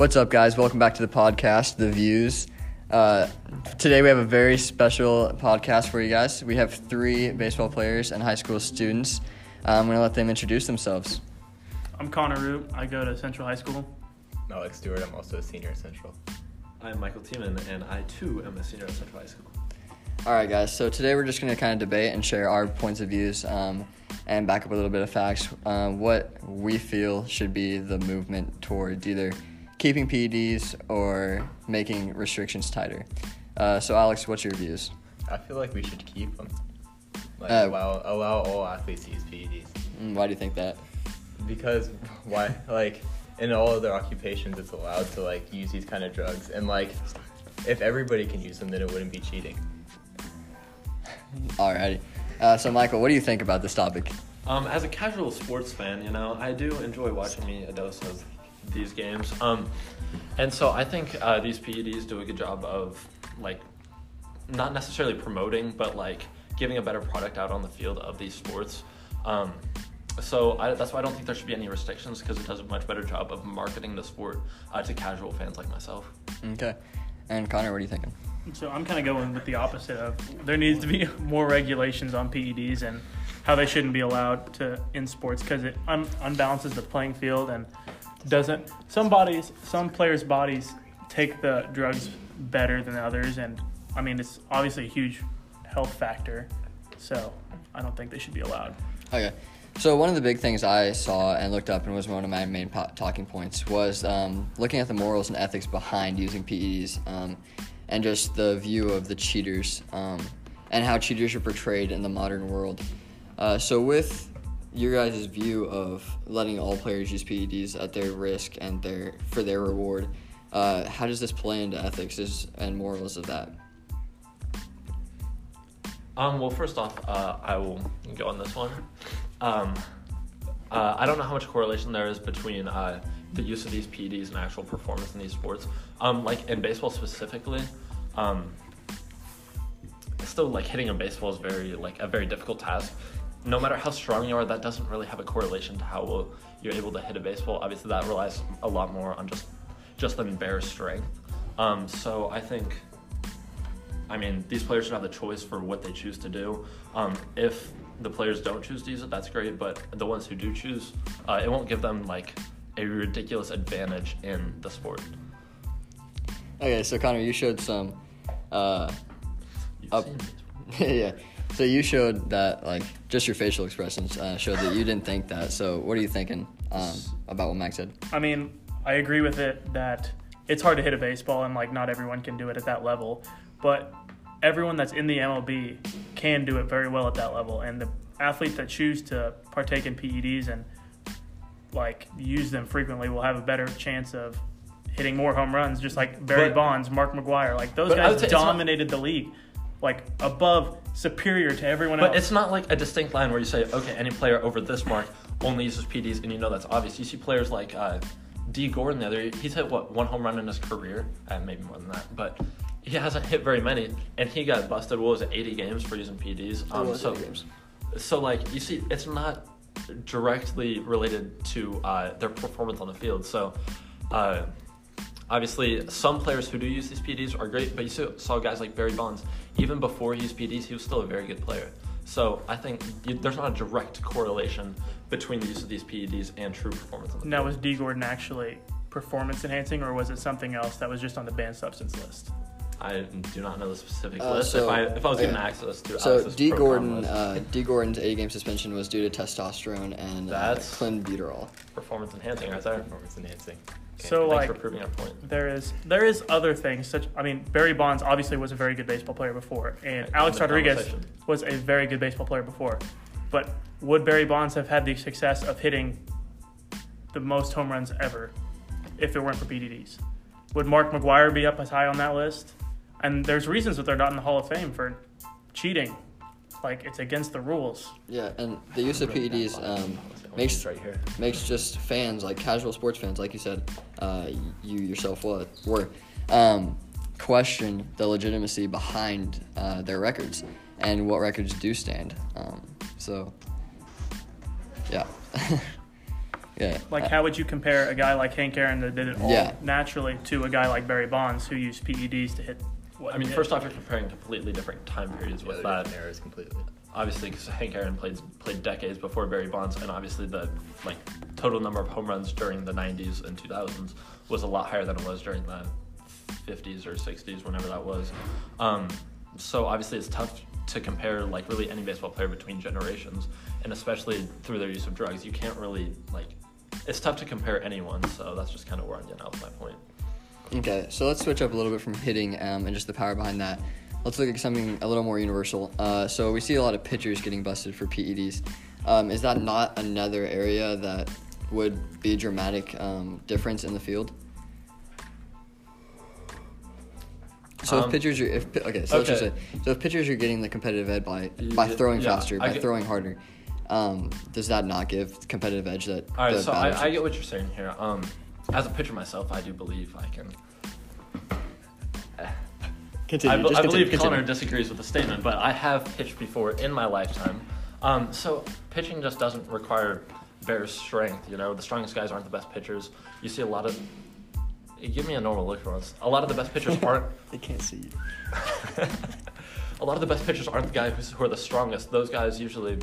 What's up, guys? Welcome back to the podcast, The Views. Uh, today we have a very special podcast for you guys. We have three baseball players and high school students. Uh, I'm going to let them introduce themselves. I'm Connor Root. I go to Central High School. I'm Alex Stewart. I'm also a senior at Central. I'm Michael Tiemann, and I too am a senior at Central High School. All right, guys. So today we're just going to kind of debate and share our points of views um, and back up a little bit of facts. Uh, what we feel should be the movement towards either keeping PEDs or making restrictions tighter. Uh, so, Alex, what's your views? I feel like we should keep them. Like Uh, allow allow all athletes to use PEDs Mm, Why do you think that? because why like in all other occupations it's allowed to like use these kind of drugs and like if everybody can use them then it wouldn't be cheating. Alrighty. Uh, so, Michael, what do you think about this topic? Um, as a casual sports fan, you know, I do enjoy watching me a dose of these games. Um, and so I think uh, these PEDs do a good job of like not necessarily promoting, but like giving a better product out on the field of these sports. Um, so I, that's why I don't think there should be any restrictions because it does a much better job of marketing the sport uh, to casual fans like myself. Okay. And Connor, what are you thinking? So I'm kind of going with the opposite of there needs to be more regulations on PEDs and how they shouldn't be allowed to in sports because it un- unbalances the playing field and doesn't. Some bodies, some players' bodies take the drugs better than others, and I mean it's obviously a huge health factor. So I don't think they should be allowed. Okay. So one of the big things I saw and looked up and was one of my main po- talking points was um, looking at the morals and ethics behind using PEDs um, and just the view of the cheaters um, and how cheaters are portrayed in the modern world. Uh, so with your guys' view of letting all players use PEDs at their risk and their for their reward, uh, how does this play into ethics and morals of that? Um, well, first off, uh, I will go on this one. Um, uh, I don't know how much correlation there is between uh, the use of these PEDs and actual performance in these sports. Um, like in baseball specifically, um, still like hitting a baseball is very like a very difficult task. No matter how strong you are, that doesn't really have a correlation to how well you're able to hit a baseball. Obviously, that relies a lot more on just just the bare strength. Um, so I think I mean, these players should have the choice for what they choose to do. Um, if the players don't choose to use it, that's great. But the ones who do choose, uh, it won't give them like a ridiculous advantage in the sport. Okay, so Connor, you showed some. Uh, Up. yeah. So you showed that, like, just your facial expressions uh, showed that you didn't think that. So what are you thinking um, about what Max said? I mean, I agree with it that it's hard to hit a baseball and like not everyone can do it at that level, but everyone that's in the MLB can do it very well at that level. And the athletes that choose to partake in PEDs and like use them frequently will have a better chance of hitting more home runs, just like Barry But- Bonds, Mark McGwire. Like those But I would guys say it's not- dominated the league, like above, superior to everyone But else. But it's not like a distinct line where you say, okay, any player over this mark only uses PDs, and you know that's obvious. You see players like uh, Dee Gordon the other, he's hit what one home run in his career, uh, maybe more than that, but he hasn't hit very many, and he got busted. What was it, 80 games for using PDs? Um, so, so like you see, it's not directly related to uh, their performance on the field. So. Uh, Obviously, some players who do use these PDs are great, but you saw- saw guys like Barry Bonds. Even before he used PDs, he was still a very good player. So I think you, there's not a direct correlation between the use of these PEDs and true performance on the now field. was Dee Gordon actually performance enhancing, or was it something else that was just on the banned substance list? I do not know the specific Uh, list. so- if I if I was given okay. access to it. So Alex's Dee Gordon, list, uh, Dee Gordon's eight-game suspension was due to testosterone and uh, That's- clenbuterol. performance enhancing right there. Performance enhancing. So Thanks like for proving our point. there is there is other things such I mean Barry Bonds obviously was a very good baseball player before and Right, Alex Rodriguez was a very good baseball player before. But would Barry Bonds have had the success of hitting the most home runs ever if it weren't for PDDs? Would Mark McGwire be up as high on that list? And there's reasons that they're not in the Hall of Fame for cheating. Like it's against the rules. Yeah, and the use of PEDs um, makes right here. makes just fans like casual sports fans, like you said, uh, you yourself wa- were, um, question the legitimacy behind uh, their records and what records do stand. Um, so, yeah. Yeah. Like, Uh, how would you compare a guy like Hank Aaron that did it all Yeah. naturally to a guy like Barry Bonds who used PEDs to hit? What I mean, first off, you're comparing completely different time periods with they're that. different eras completely. Obviously, because Hank Aaron played played decades before Barry Bonds, and obviously the like total number of home runs during the '90s and 2000s was a lot higher than it was during the 50s or 60s, whenever that was. Um, so obviously, it's tough to compare like really any baseball player between generations, and especially through their use of drugs. You can't really like. It's tough to compare anyone, so that's just kind of where I'm getting out with my point. Okay, so let's switch up a little bit from hitting um, and just the power behind that. Let's look at something a little more universal. Uh, so we see a lot of pitchers getting busted for PEDs. Um, is that not another area that would be a dramatic um, difference in the field? So if Um, pitchers are if okay, so let's just say so if pitchers are getting the competitive edge by by throwing yeah, faster, I by get- throwing harder, um, does that not give competitive edge that? All right, so I, I get what you're saying here. As a pitcher myself, I do believe I can. Continue, I, be- just I continue, believe continue. Connor disagrees with the statement, but I have pitched before in my lifetime. Um, so pitching just doesn't require bare strength. You know, the strongest guys aren't the best pitchers. You see a lot of. Give me a normal look for once. A lot of the best pitchers aren't. They can't see you. a lot of the best pitchers aren't the guys who are the strongest. Those guys usually,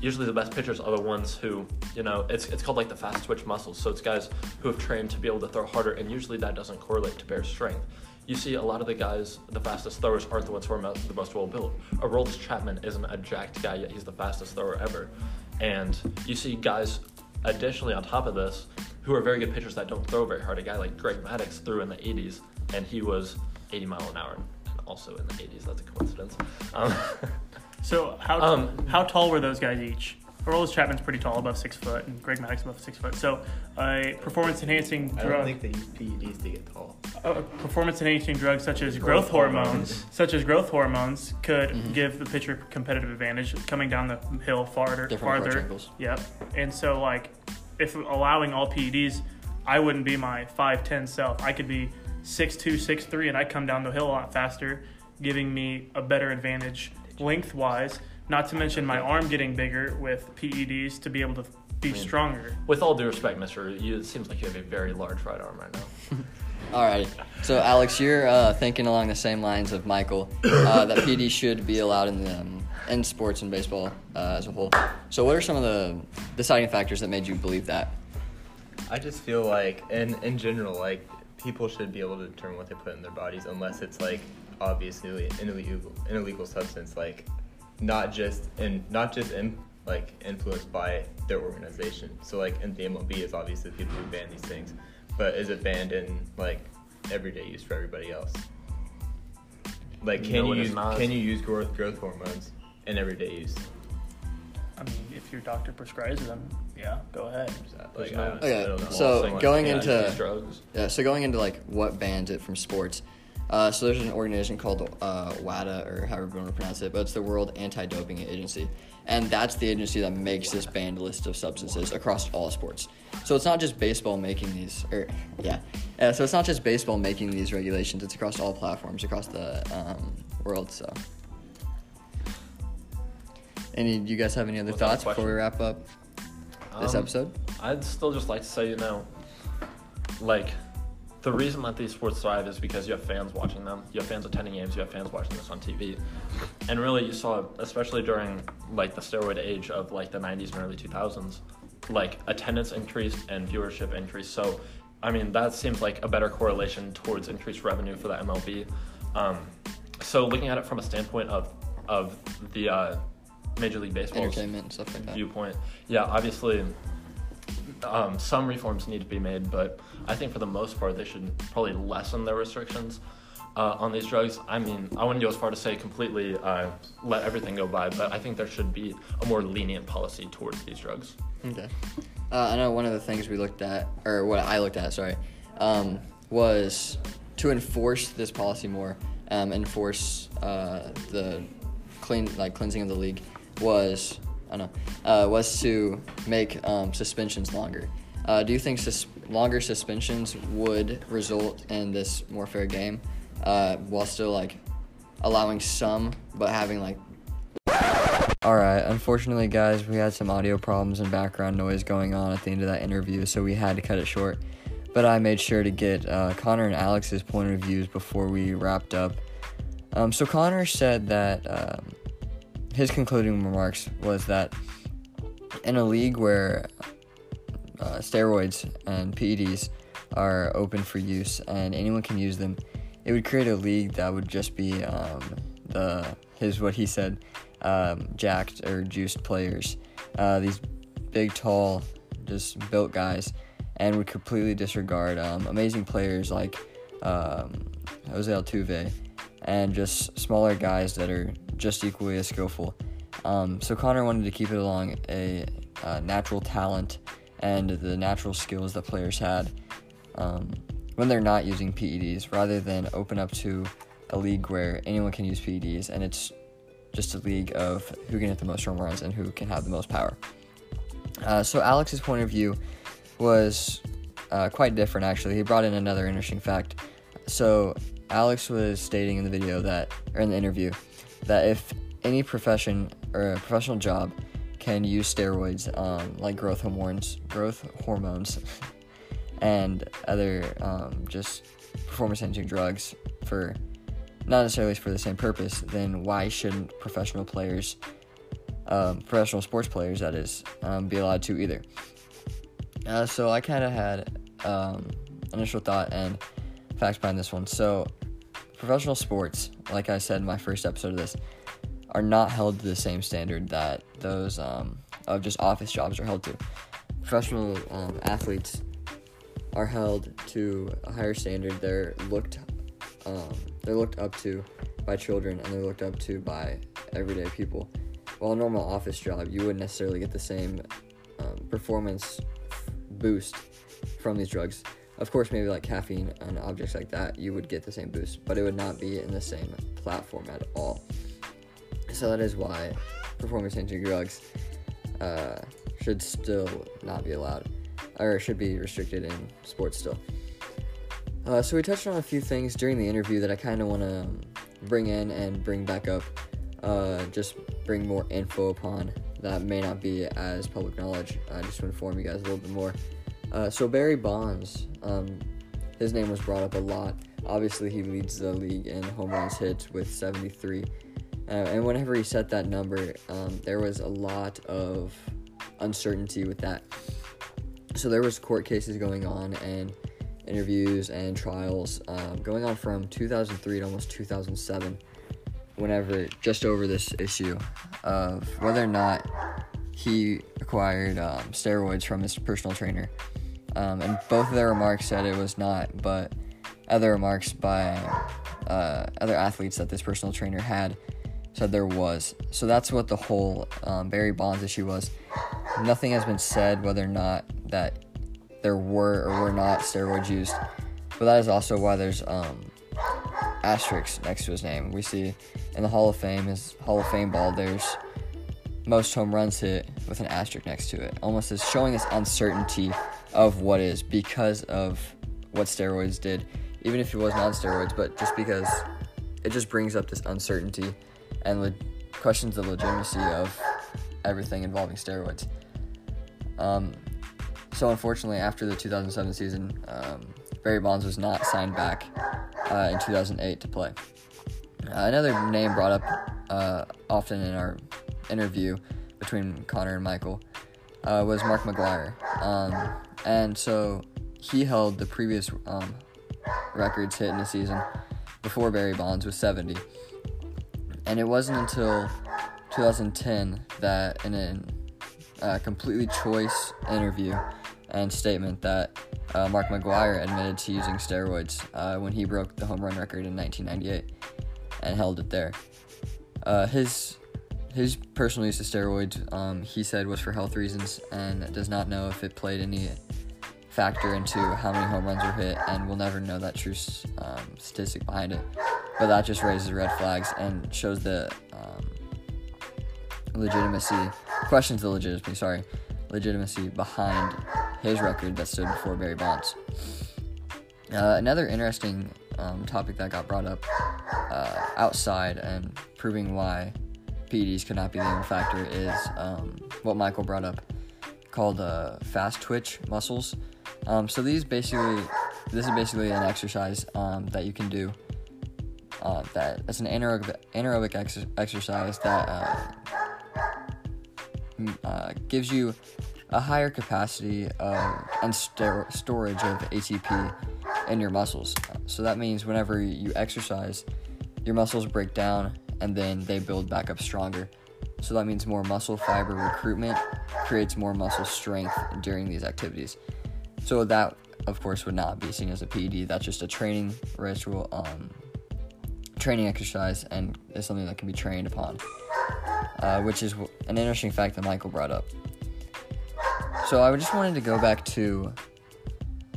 usually the best pitchers are the ones who, you know, it's it's called like the fast twitch muscles. So it's guys who have trained to be able to throw harder, and usually that doesn't correlate to bare strength. You see a lot of the guys, the fastest throwers aren't the ones who are mo- the most well built. Aroldis Chapman isn't a jacked guy yet; he's the fastest thrower ever. And you see guys, additionally on top of this, who are very good pitchers that don't throw very hard. A guy like Greg Maddux threw in the 80s, and he was 80 mile an hour, and also in the 80s. That's a coincidence. Um, So how Um, how tall were those guys each? Aroldis Chapman's pretty tall, above six foot, and Greg Maddux above six foot. So a performance enhancing I don't think they use PEDs to get tall. uh, performance enhancing drugs such as growth, Growth hormones, hormones. such as growth hormones, could Mhm. give the pitcher competitive advantage coming down the hill farther. Different approach farther. angles. Yep. And so, like, if allowing all PEDs, I wouldn't be my five ten self. I could be six two, six three, and I come down the hill a lot faster, giving me a better advantage lengthwise. Not to mention my arm getting bigger with PEDs to be able to be I mean, stronger. with all due respect, Mister, you, it seems like you have a very large right arm right now. All right. So, Alex, you're uh, thinking along the same lines of Michael uh, that PD should be allowed in the, um, in sports and baseball uh, as a whole. So, what are some of the deciding factors that made you believe that? I just feel like, in in general, like people should be able to determine what they put in their bodies, unless it's like obviously an illegal an illegal substance, like not just and not just in like influenced by their organization. So like in the MLB is obviously people who ban these things, but is it banned in like everyday use for everybody else? Like can No, you use not. can you use growth growth hormones in everyday use? I mean, if your doctor prescribes them, yeah, go ahead. Like, There's I, no- Okay, I don't know. so going into- drugs. Yeah, so going into like what bans it from sports. Uh, so there's an organization called uh, WADA or however you want to pronounce it, but it's the World Anti-Doping Agency, and that's the agency that makes this banned list of substances across all sports. So it's not just baseball making these, or yeah, yeah. So it's not just baseball making these regulations; it's across all platforms across the um, world. So, any you guys have any other a thoughts before we wrap up this Um, episode? I'd still just like to say, you know, like the reason that these sports thrive is because you have fans watching them. You have fans attending games. You have fans watching this on TV. And really, you saw, especially during like the steroid age of like the 90s and early 2000s, like attendance increased and viewership increased. So, I mean, that seems like a better correlation towards increased revenue for the MLB. Um, so, looking at it from a standpoint of of the uh, Major League Baseball's Entertainment and stuff like that. viewpoint. Yeah, obviously, um, some reforms need to be made, but I think for the most part, they should probably lessen their restrictions uh, on these drugs. I mean, I wouldn't go as far to say completely uh, let everything go by, but I think there should be a more lenient policy towards these drugs. Okay. Uh, I know one of the things we looked at, or what I looked at, sorry, um, was to enforce this policy more, um, enforce uh, the clean, like cleansing of the league, was I know, uh, was to make um, suspensions longer. Uh, do you think sus- longer suspensions would result in this more fair game, uh, while still like allowing some, but having like all All right. Unfortunately, guys, we had some audio problems and background noise going on at the end of that interview, so we had to cut it short. But I made sure to get uh, Connor and Alex's point of views before we wrapped up. Um, so Connor said that um, his concluding remarks was that in a league where uh, steroids and PEDs are open for use and anyone can use them, it would create a league that would just be um, the his what he said um, jacked or juiced players, uh, these big, tall, just built guys, and would completely disregard um, amazing players like um, Jose Altuve and just smaller guys that are just equally as skillful. Um, so Connor wanted to keep it along a, natural talent and the natural skills that players had um, when they're not using PEDs, rather than open up to a league where anyone can use PEDs and it's just a league of who can hit the most home runs and who can have the most power. Uh, so Alex's point of view was uh, quite different. Actually, he brought in another interesting fact. So Alex was stating in the video that, or in the interview, that if any profession or professional job can use steroids, um, like growth hormones, growth hormones, and other um, just performance-enhancing drugs for not necessarily for the same purpose, then why shouldn't professional players, um, professional sports players, that is, um, be allowed to either? Uh, so I kind of had um, initial thought and facts behind this one. So professional sports, like I said in my first episode of this, are not held to the same standard that those um, of just office jobs are held to. Professional um, athletes are held to a higher standard. They're looked um, they're looked up to by children and they're looked up to by everyday people. While a normal office job, you wouldn't necessarily get the same um, performance boost from these drugs. Of course, maybe like caffeine and objects like that, you would get the same boost, but it would not be in the same platform at all. So that is why performance enhancing drugs uh, should still not be allowed, or should be restricted in sports still. Uh, so we touched on a few things during the interview that I kind of want to bring in and bring back up, uh, just bring more info upon that may not be as public knowledge, uh, just to inform you guys a little bit more. Uh, so Barry Bonds, um, his name was brought up a lot. Obviously, he leads the league in home runs hits with 73. Uh, and whenever he set that number, um, there was a lot of uncertainty with that. So there was court cases going on and interviews and trials um, going on from 2003 to almost 2007 whenever just over this issue of whether or not he acquired um, steroids from his personal trainer um, and both of their remarks said it was not but other remarks by uh, other athletes that this personal trainer had said there was so that's what the whole um, barry bonds issue was nothing has been said whether or not that there were or were not steroids used. But that is also why there's um, asterisks next to his name. We see in the Hall of Fame, his Hall of Fame ball, there's most home runs hit with an asterisk next to it, almost as showing this uncertainty of what is because of what steroids did, even if it was non steroids, but just because it just brings up this uncertainty and le- questions the legitimacy of everything involving steroids. Um, so unfortunately, after the 2007 season, um, Barry Bonds was not signed back uh, in 2008 to play. Uh, another name brought up uh, often in our interview between Connor and Michael uh, was Mark McGwire, um, and so he held the previous um, records hit in the season before Barry Bonds was 70. And it wasn't until 2010 that in a uh, completely choice interview and statement that uh, Mark McGwire admitted to using steroids uh, when he broke the home run record in 1998 and held it there. Uh, his his personal use of steroids, um, he said, was for health reasons and does not know if it played any factor into how many home runs were hit, and we'll never know that true um, statistic behind it. But that just raises red flags and shows the um, legitimacy, questions the legitimacy, sorry, legitimacy behind his record that stood before Barry Bonds. Uh, another interesting um, topic that got brought up uh, outside and proving why PEDs could not be the only factor is um, what Michael brought up called uh, fast twitch muscles. Um, so these basically, this is basically an exercise um, that you can do. Uh, that it's an anaerobic, anaerobic ex- exercise that uh, uh, gives you a higher capacity of, and stor- storage of ATP in your muscles. So that means whenever you exercise, your muscles break down and then they build back up stronger. So that means more muscle fiber recruitment creates more muscle strength during these activities. So that, of course, would not be seen as a PED. That's just a training ritual, um, training exercise, and is something that can be trained upon. Uh, which is an interesting fact that Michael brought up. So I just wanted to go back to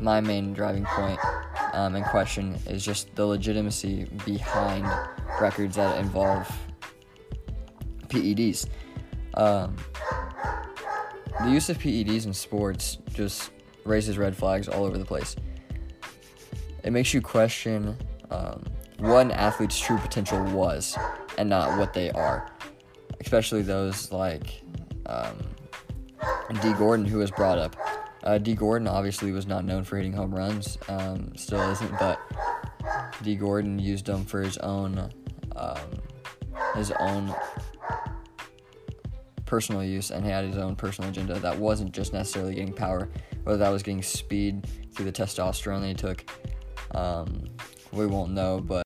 my main driving point um, and question is just the legitimacy behind records that involve PEDs. Um, the use of PEDs in sports just raises red flags all over the place. It makes you question um, what an athlete's true potential was and not what they are, especially those like um, Dee Gordon, who was brought up. Uh, Dee Gordon obviously was not known for hitting home runs, um, still isn't, but Dee Gordon used them for his own um, his own personal use, and had his own personal agenda that wasn't just necessarily getting power, whether that was getting speed through the testosterone he took. Um, we won't know, but.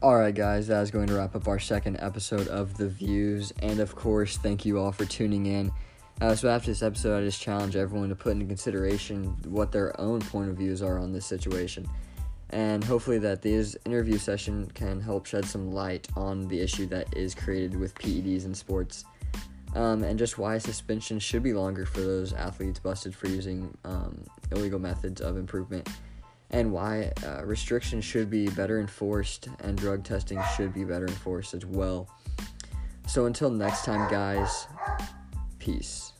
Alright, guys, that is going to wrap up our second episode of The Views. And of course, thank you all for tuning in. Uh, so, after this episode, I just challenge everyone to put into consideration what their own point of views are on this situation. And hopefully, that this interview session can help shed some light on the issue that is created with PEDs in sports. Um, and just why suspension should be longer for those athletes busted for using um, illegal methods of improvement and why uh, restrictions should be better enforced and drug testing should be better enforced as well. So until next time, guys, peace.